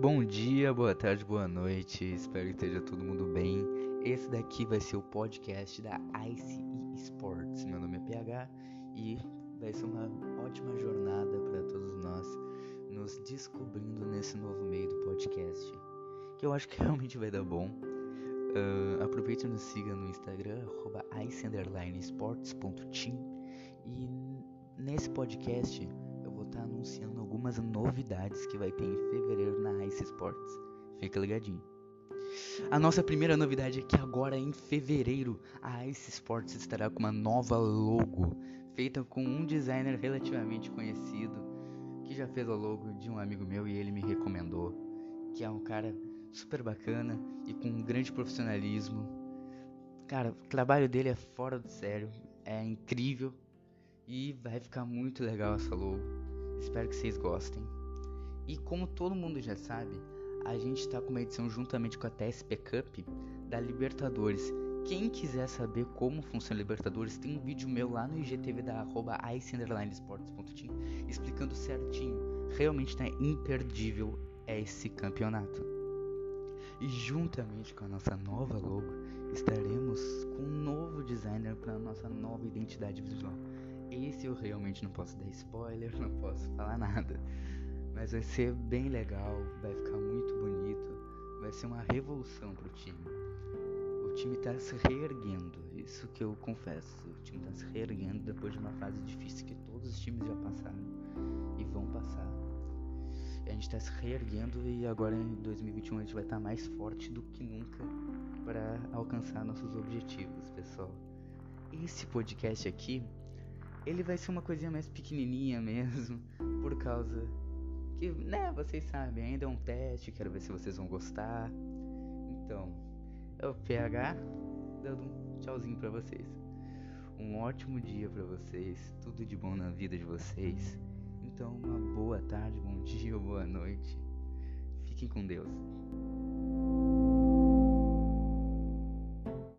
Bom dia, boa tarde, boa noite. Espero que esteja todo mundo bem. Esse daqui vai ser o podcast da ICE Sports. Meu nome é PH e vai ser uma ótima jornada para todos nós nos descobrindo nesse novo meio do podcast, que eu acho que realmente vai dar bom. Uh, aproveite e nos siga no Instagram, ice_sports.team e nesse podcast anunciando algumas novidades que vai ter em fevereiro na Ice Sports. Fica ligadinho. A nossa primeira novidade é que agora em fevereiro a Ice Sports estará com uma nova logo feita com um designer relativamente conhecido que já fez a logo de um amigo meu e ele me recomendou, que é um cara super bacana e com um grande profissionalismo. Cara, o trabalho dele é fora do sério, é incrível e vai ficar muito legal essa logo. Espero que vocês gostem. E como todo mundo já sabe, a gente está com uma edição juntamente com a TSP Cup da Libertadores. Quem quiser saber como funciona a Libertadores, tem um vídeo meu lá no IGTV da arroba explicando certinho. Realmente tá imperdível esse campeonato. E juntamente com a nossa nova logo, estaremos com um novo designer para nossa nova identidade visual. Esse eu realmente não posso dar spoiler, não posso falar nada. Mas vai ser bem legal, vai ficar muito bonito, vai ser uma revolução pro time. O time tá se reerguendo, isso que eu confesso. O time tá se reerguendo depois de uma fase difícil que todos os times já passaram e vão passar. A gente tá se reerguendo e agora em 2021 a gente vai estar tá mais forte do que nunca para alcançar nossos objetivos, pessoal. Esse podcast aqui ele vai ser uma coisinha mais pequenininha mesmo, por causa que, né, vocês sabem, ainda é um teste, quero ver se vocês vão gostar. Então, é o PH dando um tchauzinho para vocês. Um ótimo dia para vocês, tudo de bom na vida de vocês. Então, uma boa tarde, bom dia boa noite. Fiquem com Deus.